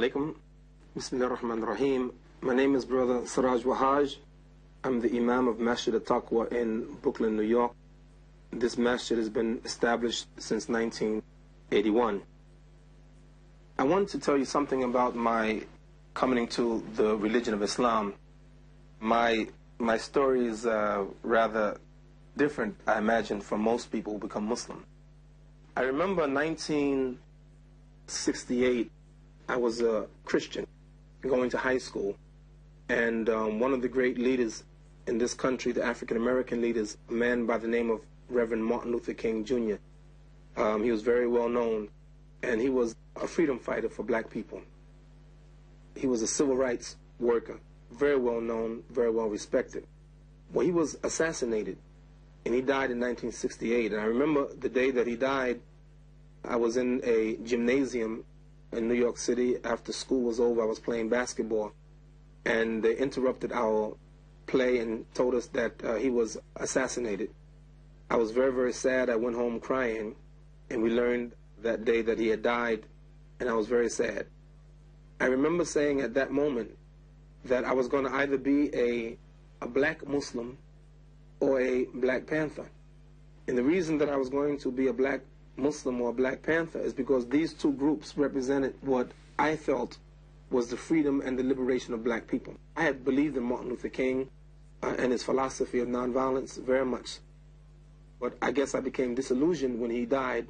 alaikum. Bismillah ar-Rahman ar-Rahim. My name is Brother Siraj Wahaj. I'm the Imam of Masjid al-Taqwa in Brooklyn, New York. This masjid has been established since 1981. I want to tell you something about my coming to the religion of Islam. My, my story is uh, rather different, I imagine, from most people who become Muslim. I remember 1968, I was a Christian going to high school, and um, one of the great leaders in this country, the African American leaders, a man by the name of Reverend Martin Luther King Jr. Um, he was very well known, and he was a freedom fighter for black people. He was a civil rights worker, very well known, very well respected. Well, he was assassinated, and he died in 1968. And I remember the day that he died, I was in a gymnasium in New York City after school was over. I was playing basketball, and they interrupted our play and told us that uh, he was assassinated. I was very, very sad. I went home crying, and we learned that day that he had died, and I was very sad. I remember saying at that moment that I was going to either be a, a black Muslim or a Black Panther. And the reason that I was going to be a black Muslim or Black Panther is because these two groups represented what I felt was the freedom and the liberation of black people. I had believed in Martin Luther King uh, and his philosophy of nonviolence very much. But I guess I became disillusioned when he died,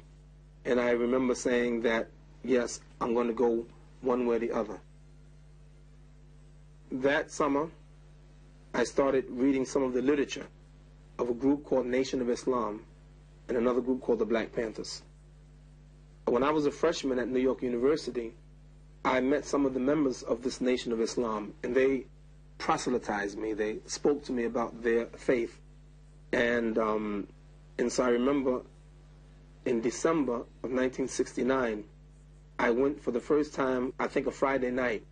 and I remember saying that, yes, I'm going to go one way or the other. That summer, I started reading some of the literature of a group called Nation of Islam and another group called the Black Panthers. When I was a freshman at New York University, I met some of the members of this Nation of Islam, and they proselytized me. They spoke to me about their faith. And um, and so I remember in December of 1969, I went for the first time, I think a Friday night,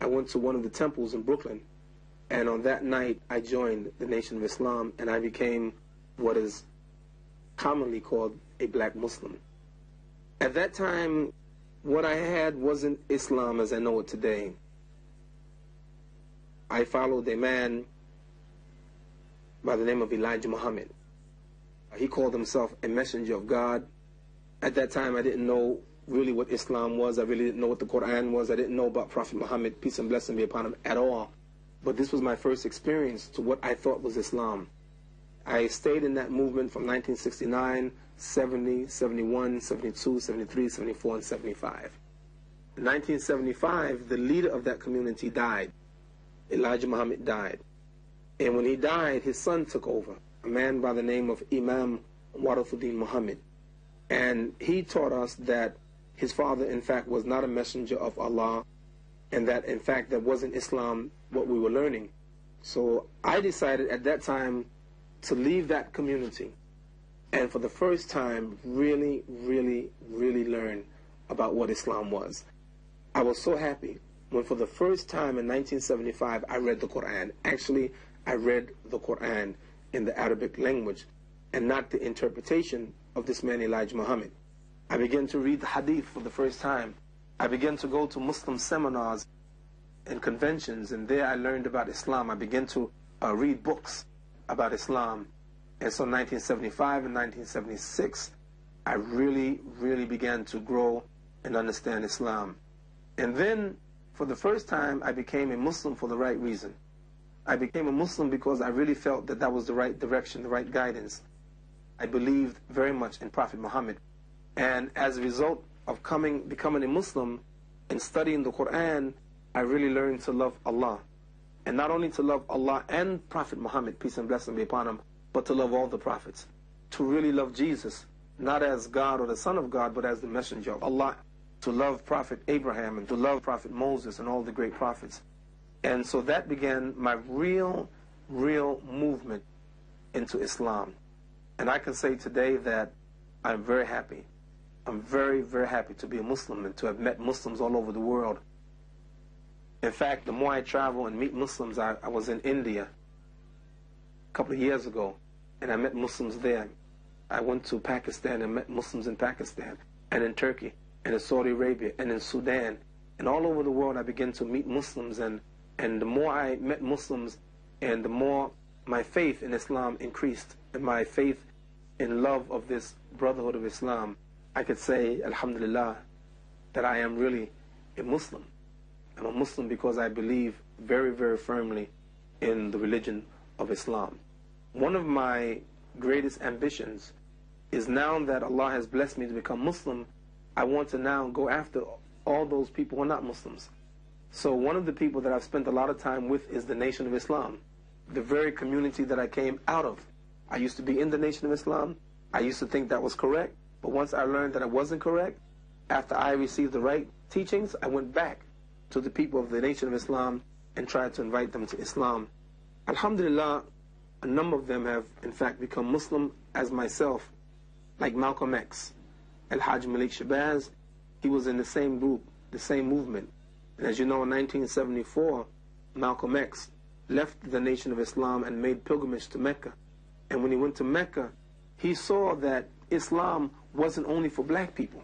I went to one of the temples in Brooklyn. And on that night, I joined the Nation of Islam and I became what is commonly called a black Muslim. At that time, what I had wasn't Islam as I know it today. I followed a man by the name of Elijah Muhammad. He called himself a messenger of God. At that time, I didn't know really what Islam was. I really didn't know what the Quran was. I didn't know about Prophet Muhammad, peace and blessing be upon him, at all. But this was my first experience to what I thought was Islam. I stayed in that movement from 1969, 70, 71, 72, 73, 74, and 75. In 1975, the leader of that community died. Elijah Muhammad died. And when he died, his son took over a man by the name of Imam Warithuddin Muhammad. And he taught us that his father, in fact, was not a messenger of Allah, and that, in fact, that wasn't Islam what we were learning. So I decided at that time to leave that community and for the first time really, really, really learn about what Islam was. I was so happy when for the first time in 1975 I read the Quran. Actually, I read the Quran in the Arabic language and not the interpretation of this man Elijah Muhammad. I began to read the Hadith for the first time. I began to go to Muslim seminars and conventions, and there I learned about Islam. I began to uh, read books about Islam. And so 1975 and 1976, I really, really began to grow and understand Islam. And then, for the first time, I became a Muslim for the right reason. I became a Muslim because I really felt that that was the right direction, the right guidance. I believed very much in Prophet Muhammad. And as a result of coming, becoming a Muslim and studying the Quran, I really learned to love Allah. And not only to love Allah and Prophet Muhammad, peace and blessing be upon him, but to love all the prophets. To really love Jesus, not as God or the Son of God, but as the messenger of Allah. To love Prophet Abraham and to love Prophet Moses and all the great prophets. And so that began my real, real movement into Islam. And I can say today that I'm very happy. I'm very, very happy to be a Muslim and to have met Muslims all over the world. In fact, the more I travel and meet Muslims, I, I was in India a couple of years ago, and I met Muslims there. I went to Pakistan and met Muslims in Pakistan, and in Turkey, and in Saudi Arabia, and in Sudan, And all over the world, I began to meet Muslims. And, and the more I met Muslims, and the more my faith in Islam increased, and my faith in love of this brotherhood of Islam, I could say, Alhamdulillah, that I am really a Muslim. I'm a Muslim because I believe very, very firmly in the religion of Islam. One of my greatest ambitions is now that Allah has blessed me to become Muslim, I want to now go after all those people who are not Muslims. So one of the people that I've spent a lot of time with is the Nation of Islam, the very community that I came out of. I used to be in the Nation of Islam. I used to think that was correct, but once I learned that it wasn't correct, after I received the right teachings, I went back to the people of the Nation of Islam and tried to invite them to Islam. Alhamdulillah, a number of them have in fact become Muslim as myself, like Malcolm X, Al Hajj Malik Shabazz. He was in the same group, the same movement. And as you know, in 1974, Malcolm X left the Nation of Islam and made pilgrimage to Mecca. And when he went to Mecca, he saw that Islam wasn't only for black people,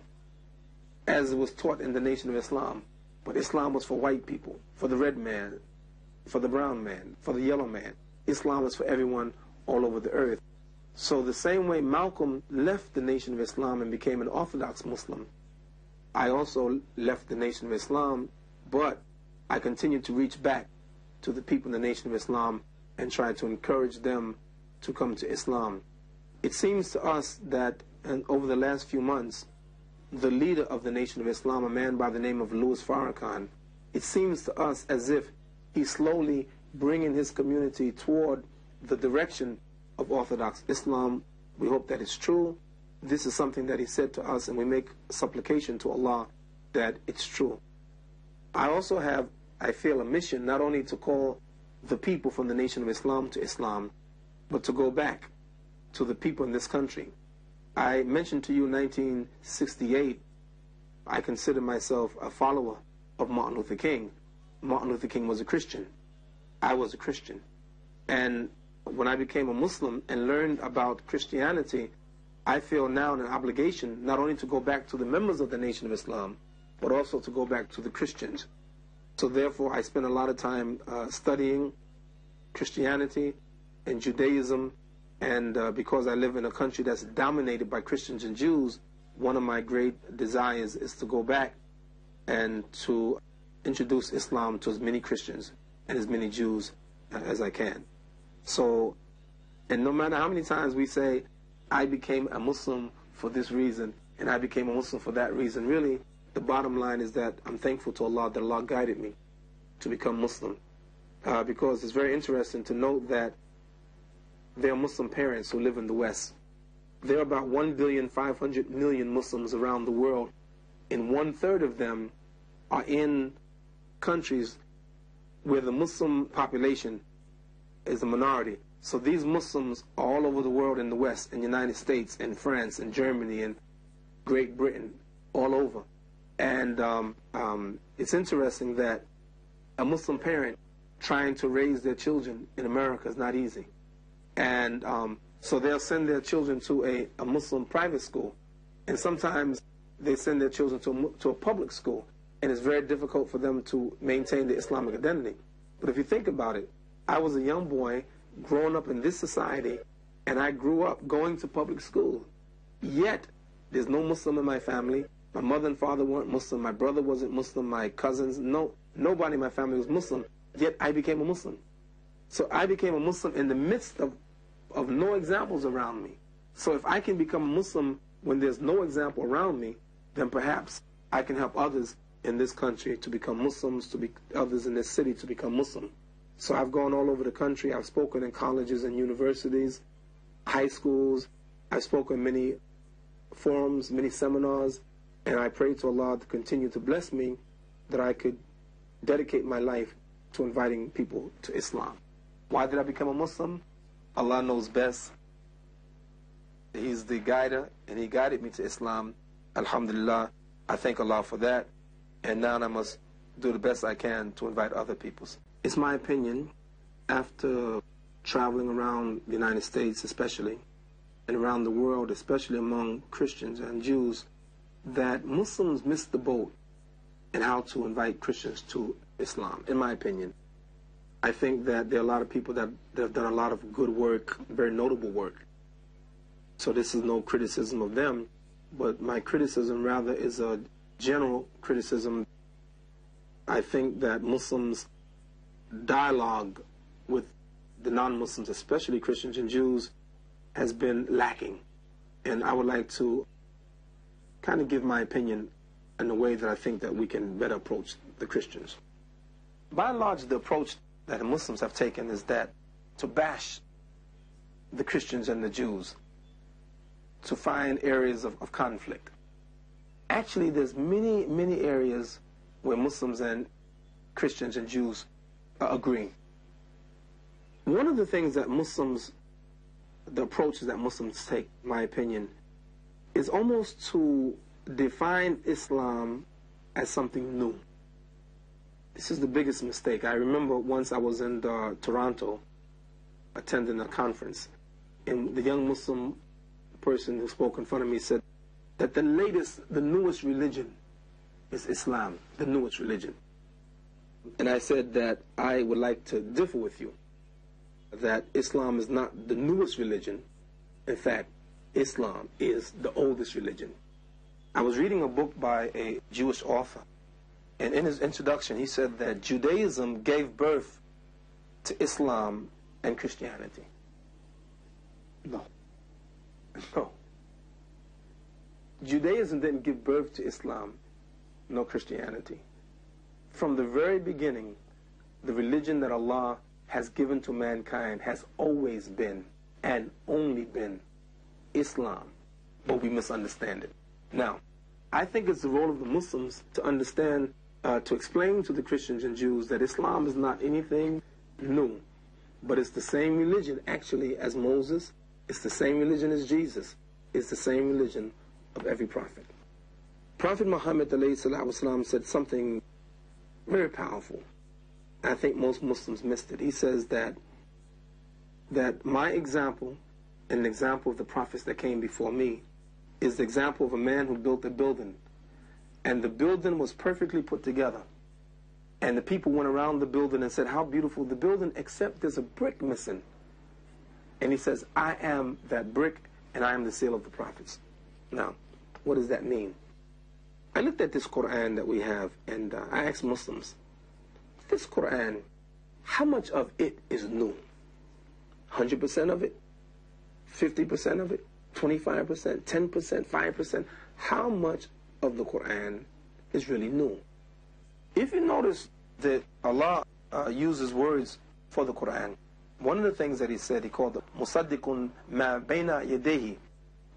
as it was taught in the Nation of Islam, but Islam was for white people, for the red man, for the brown man, for the yellow man. Islam was for everyone all over the earth. So the same way Malcolm left the Nation of Islam and became an Orthodox Muslim, I also left the Nation of Islam, but I continued to reach back to the people in the Nation of Islam and try to encourage them to come to Islam. It seems to us that uh, over the last few months, the leader of the Nation of Islam, a man by the name of Louis Farrakhan, it seems to us as if he's slowly bringing his community toward the direction of Orthodox Islam. We hope that it's true. This is something that he said to us, and we make supplication to Allah that it's true. I also have, I feel, a mission not only to call the people from the Nation of Islam to Islam, but to go back to the people in this country. I mentioned to you 1968, I consider myself a follower of Martin Luther King. Martin Luther King was a Christian. I was a Christian. And when I became a Muslim and learned about Christianity, I feel now an obligation not only to go back to the members of the Nation of Islam, but also to go back to the Christians. So therefore, I spend a lot of time uh, studying Christianity and Judaism, and uh, because I live in a country that's dominated by Christians and Jews, one of my great desires is to go back and to introduce Islam to as many Christians and as many Jews uh, as I can. So, and no matter how many times we say, I became a Muslim for this reason, and I became a Muslim for that reason, really, the bottom line is that I'm thankful to Allah that Allah guided me to become Muslim. Uh, because it's very interesting to note that there are Muslim parents who live in the West. There are about 1 billion 500 million Muslims around the world, and one third of them are in countries where the Muslim population is a minority. So these Muslims are all over the world in the West, in the United States, in France, in Germany, in Great Britain, all over. And um, um, it's interesting that a Muslim parent trying to raise their children in America is not easy. And um, so they'll send their children to a, a Muslim private school. And sometimes they send their children to a, to a public school. And it's very difficult for them to maintain the Islamic identity. But if you think about it, I was a young boy growing up in this society, and I grew up going to public school. Yet, there's no Muslim in my family. My mother and father weren't Muslim. My brother wasn't Muslim. My cousins, no, nobody in my family was Muslim. Yet I became a Muslim. So I became a Muslim in the midst of of no examples around me. So if I can become a Muslim when there's no example around me, then perhaps I can help others in this country to become Muslims, to be others in this city to become Muslim. So I've gone all over the country. I've spoken in colleges and universities, high schools. I've spoken many forums, many seminars, and I pray to Allah to continue to bless me that I could dedicate my life to inviting people to Islam. Why did I become a Muslim? Allah knows best. He's the guider, and He guided me to Islam. Alhamdulillah, I thank Allah for that. And now I must do the best I can to invite other peoples. It's my opinion, after traveling around the United States especially, and around the world, especially among Christians and Jews, that Muslims miss the boat in how to invite Christians to Islam, in my opinion. I think that there are a lot of people that, that have done a lot of good work, very notable work. So this is no criticism of them, but my criticism rather is a general criticism. I think that Muslims dialogue with the non-Muslims, especially Christians and Jews, has been lacking. And I would like to kind of give my opinion in a way that I think that we can better approach the Christians. By and large, the approach that the Muslims have taken is that to bash the Christians and the Jews, to find areas of, of conflict. Actually, there's many, many areas where Muslims and Christians and Jews agree. One of the things that Muslims, the approaches that Muslims take, my opinion, is almost to define Islam as something new. This is the biggest mistake. I remember once I was in uh, Toronto attending a conference, and the young Muslim person who spoke in front of me said that the latest, the newest religion is Islam, the newest religion. And I said that I would like to differ with you, that Islam is not the newest religion. In fact, Islam is the oldest religion. I was reading a book by a Jewish author, and in his introduction, he said that Judaism gave birth to Islam and Christianity. No. No. Judaism didn't give birth to Islam, nor Christianity. From the very beginning, the religion that Allah has given to mankind has always been and only been Islam, but we misunderstand it. Now, I think it's the role of the Muslims to understand, uh, to explain to the Christians and Jews that Islam is not anything new, but it's the same religion actually as Moses, it's the same religion as Jesus, it's the same religion of every prophet. Prophet Muhammad والسلام, said something very powerful. I think most Muslims missed it. He says that that my example and the example of the prophets that came before me is the example of a man who built a building. and the building was perfectly put together. And the people went around the building and said, How beautiful the building, except there's a brick missing. And he says, I am that brick and I am the seal of the prophets. Now, what does that mean? I looked at this Quran that we have and uh, I asked Muslims, this Quran, how much of it is new? 100% of it? 50% of it? 25%, 10%, 5%. How much of the Quran is really new? If you notice that Allah uh, uses words for the Quran, one of the things that He said, He called it Musaddikun ma bayna yadehi.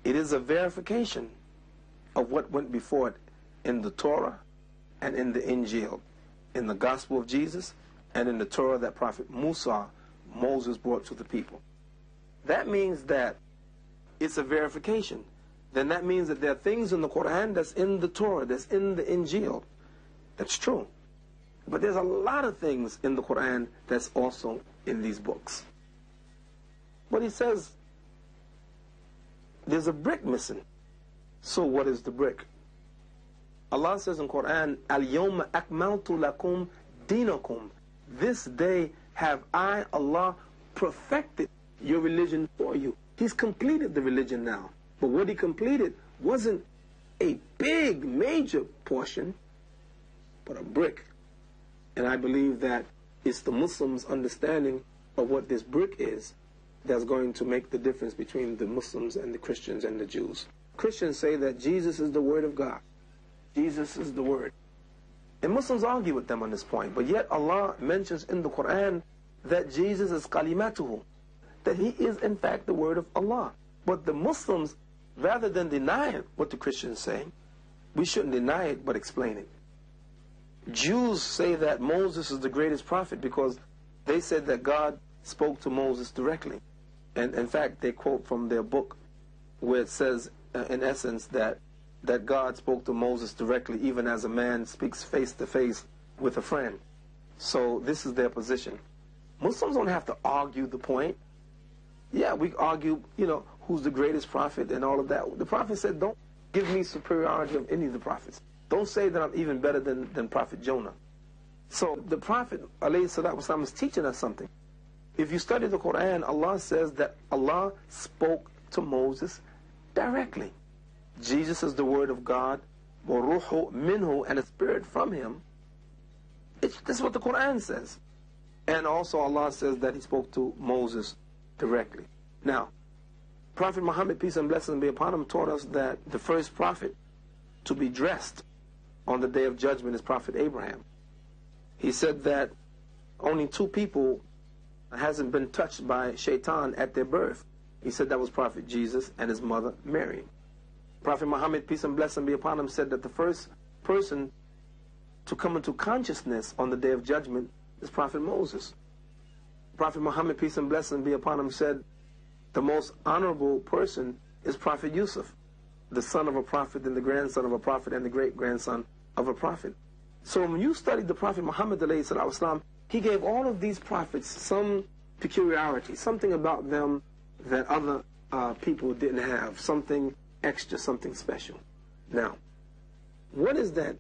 It is a verification of what went before it in the Torah and in the Injil, in the Gospel of Jesus and in the Torah that Prophet Musa, Moses brought to the people. That means that it's a verification. Then that means that there are things in the Quran that's in the Torah, that's in the Injil. That's true. But there's a lot of things in the Quran that's also in these books. But he says there's a brick missing. So what is the brick? Allah says in Quran, Al-Yawma akmaltu lakum dinakum. This day have I, Allah, perfected your religion for you. He's completed the religion now. But what he completed wasn't a big, major portion, but a brick. And I believe that it's the Muslims' understanding of what this brick is that's going to make the difference between the Muslims and the Christians and the Jews. Christians say that Jesus is the Word of God. Jesus is the Word. And Muslims argue with them on this point, but yet Allah mentions in the Quran that Jesus is kalimatuhu, that he is in fact the word of Allah. But the Muslims, rather than deny what the Christians say, we shouldn't deny it but explain it. Jews say that Moses is the greatest prophet because they said that God spoke to Moses directly. And in fact, they quote from their book where it says, uh, in essence, that, that God spoke to Moses directly, even as a man speaks face to face with a friend. So this is their position. Muslims don't have to argue the point. Yeah, we argue, you know, who's the greatest prophet and all of that. The prophet said, don't give me superiority of any of the prophets. Don't say that I'm even better than, than Prophet Jonah. So the Prophet والسلام, is teaching us something. If you study the Quran, Allah says that Allah spoke to Moses directly. Jesus is the word of God, وَرُوحُ minhu, and a spirit from him. It's, this is what the Quran says. And also Allah says that he spoke to Moses directly. Now, Prophet Muhammad, peace and blessings be upon him, taught us that the first prophet to be dressed on the day of judgment is Prophet Abraham. He said that only two people hasn't been touched by shaitan at their birth. He said that was Prophet Jesus and his mother Mary. Prophet Muhammad, peace and blessing be upon him, said that the first person to come into consciousness on the day of judgment is Prophet Moses. Prophet Muhammad, peace and blessing be upon him, said the most honorable person is Prophet Yusuf, the son of a prophet and the grandson of a prophet and the great grandson of a prophet. So when you study the Prophet Muhammad, he gave all of these prophets some peculiarity, something about them that other uh, people didn't have, something extra, something special. Now, what is that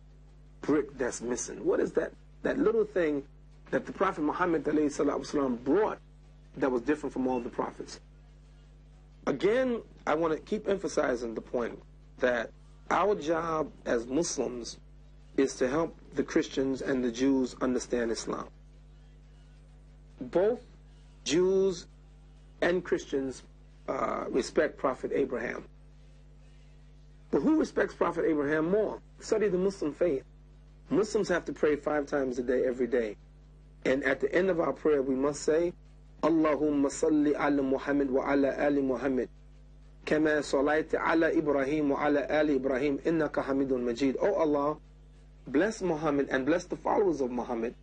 brick that's missing? What is that, that little thing that the Prophet Muhammad والسلام, brought that was different from all the prophets? Again, I want to keep emphasizing the point that our job as Muslims is to help the Christians and the Jews understand Islam. Both Jews and Christians uh, respect Prophet Abraham. But who respects Prophet Abraham more? Study the Muslim faith. Muslims have to pray five times a day, every day. And at the end of our prayer, we must say, Allahumma salli ala Muhammad wa ala ali Muhammad. كما صليت على إبراهيم وعلى آل إبراهيم إنك حميد مجيد. Oh Allah, bless Muhammad and bless the followers of Muhammad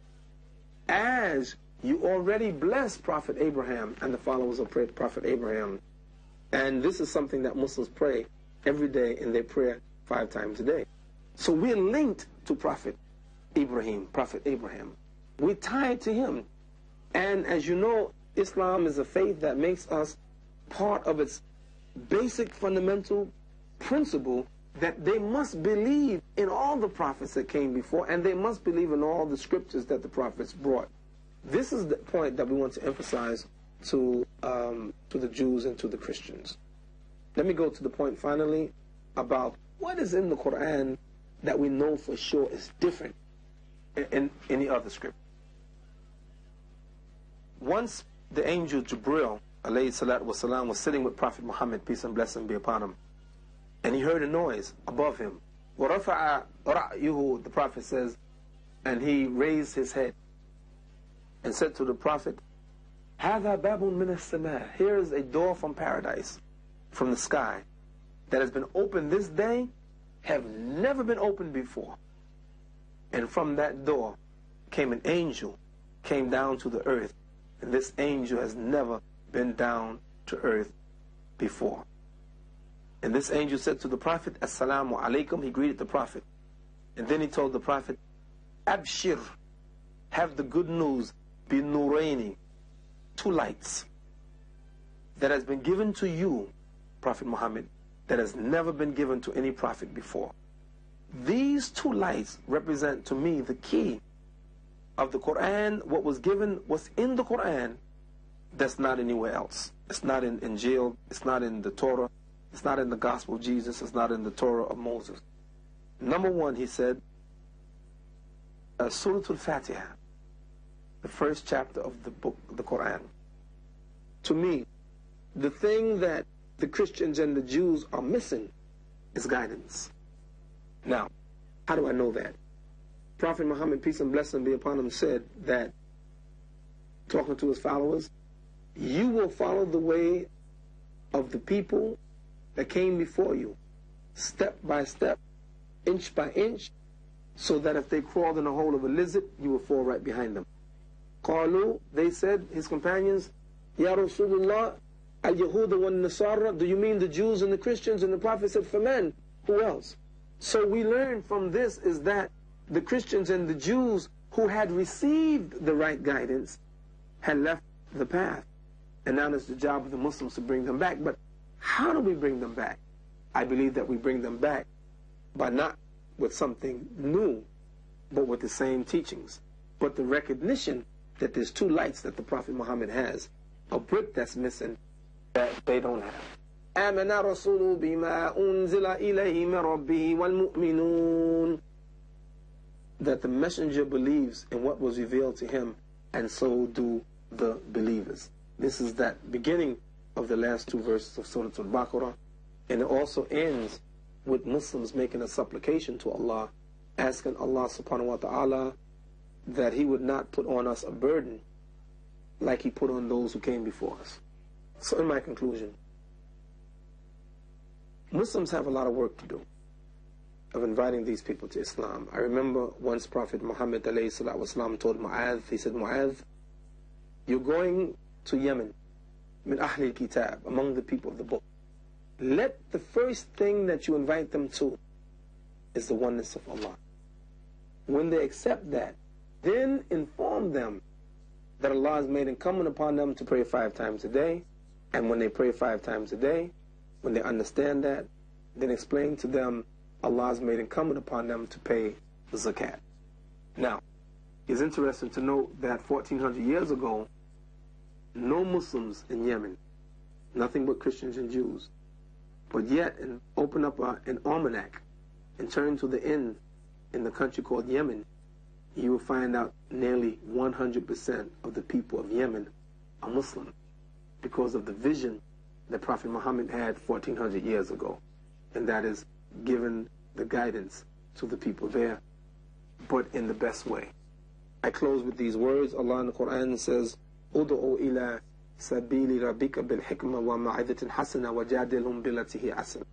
as you already blessed Prophet Abraham and the followers of Prophet Abraham. And this is something that Muslims pray every day in their prayer five times a day. So we're linked to Prophet Ibrahim, Prophet Abraham. We're tied to him. And as you know, Islam is a faith that makes us part of its basic fundamental principle that they must believe in all the prophets that came before and they must believe in all the scriptures that the prophets brought. This is the point that we want to emphasize to, um, to the Jews and to the Christians. Let me go to the point finally about what is in the Quran that we know for sure is different in, in any other script. Once the angel Jibril alayhi salatu wasalam, was sitting with Prophet Muhammad, peace and blessing be upon him, and he heard a noise above him. وَرَفَعَ رَأْيُهُ, the Prophet says, and he raised his head and said to the Prophet, هَذَا بَابٌ مِنَ السَّمَاءِ Here is a door from paradise from the sky that has been opened this day have never been opened before. And from that door came an angel, came down to the earth. and this angel has never been down to earth before. And this angel said to the Prophet, Assalamu alaikum. He greeted the Prophet. And then he told the Prophet, Abshir, have the good news, be nuraini, two lights that has been given to you Prophet Muhammad that has never been given to any prophet before. These two lights represent to me the key of the Quran. What was given was in the Quran that's not anywhere else. It's not in Injil, it's not in the Torah, it's not in the Gospel of Jesus, it's not in the Torah of Moses. Number one, he said, uh, Surah Al-Fatiha, the first chapter of the book, the Quran. To me, the thing that the Christians and the Jews are missing is guidance. Now, how do I know that? Prophet Muhammad, peace and blessing be upon him, said that, talking to his followers, you will follow the way of the people that came before you, step by step, inch by inch, so that if they crawled in the hole of a lizard, you will fall right behind them. Qalu, they said, his companions, Ya Rasulullah, Al-Yahud Nasara, do you mean the Jews and the Christians? And the Prophet said, for men, who else? So we learn from this is that the Christians and the Jews who had received the right guidance had left the path. And now it's the job of the Muslims to bring them back. But how do we bring them back? I believe that we bring them back by not with something new, but with the same teachings. But the recognition that there's two lights that the Prophet Muhammad has, a brick that's missing that they don't have. آمن رسول بما أنزل إليه من ربه والمؤمنون that the messenger believes in what was revealed to him and so do the believers. This is that beginning of the last two verses of Surah Al-Baqarah and it also ends with Muslims making a supplication to Allah asking Allah subhanahu wa ta'ala that he would not put on us a burden like he put on those who came before us. So in my conclusion, Muslims have a lot of work to do of inviting these people to Islam. I remember once Prophet Muhammad والسلام, told Mu'adh, he said, Mu'adh, you're going to Yemen, min ahli kitab, among the people of the book. Let the first thing that you invite them to is the oneness of Allah. When they accept that, then inform them that Allah has made incumbent upon them to pray five times a day. And when they pray five times a day, when they understand that, then explain to them Allah has made incumbent upon them to pay zakat. Now, it's interesting to note that 1400 years ago, no Muslims in Yemen, nothing but Christians and Jews, but yet, and open up a, an almanac and turn to the end in the country called Yemen, you will find out nearly 100% of the people of Yemen are Muslim because of the vision that Prophet Muhammad had 1400 years ago, and that is given the guidance to the people there, but in the best way. I close with these words. Allah in the Quran says, "Udu'u ila sabili rabbika bil hikmah wa hasana wa jadilhum bilatihi asan."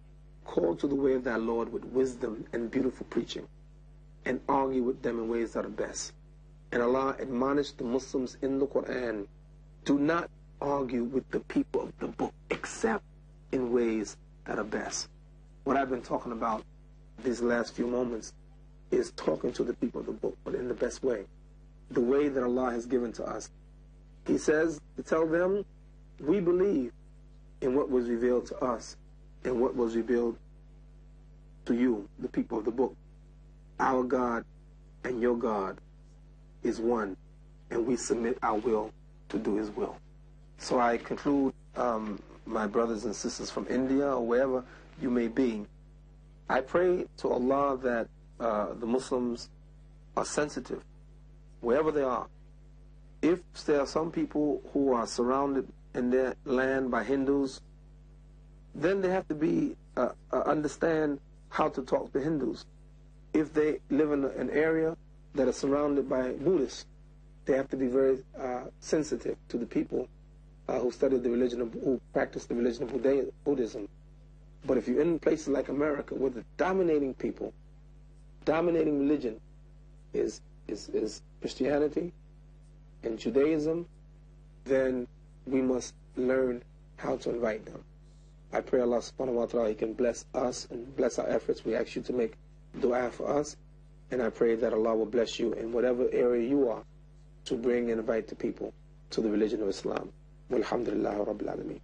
Call to the way of thy Lord with wisdom and beautiful preaching, and argue with them in ways that are best. And Allah admonished the Muslims in the Quran, do not argue with the people of the book, except in ways that are best. What I've been talking about these last few moments is talking to the people of the book, but in the best way. The way that Allah has given to us. He says to tell them, we believe in what was revealed to us and what was revealed to you, the people of the book. Our God and your God is one, and we submit our will to do His will. So I conclude, um, my brothers and sisters from India or wherever you may be, I pray to Allah that uh, the Muslims are sensitive, wherever they are. If there are some people who are surrounded in their land by Hindus, then they have to be uh, uh, understand how to talk to Hindus. If they live in an area that is surrounded by Buddhists, they have to be very uh, sensitive to the people uh, who study the religion of, who practice the religion of Buddhism. But if you're in places like America, where the dominating people, dominating religion is is, is Christianity and Judaism, then we must learn how to invite them. I pray Allah subhanahu wa ta'ala He can bless us and bless our efforts. We ask you to make dua for us. And I pray that Allah will bless you in whatever area you are to bring and invite the people to the religion of Islam. Walhamdulillah Rabbil Alameen.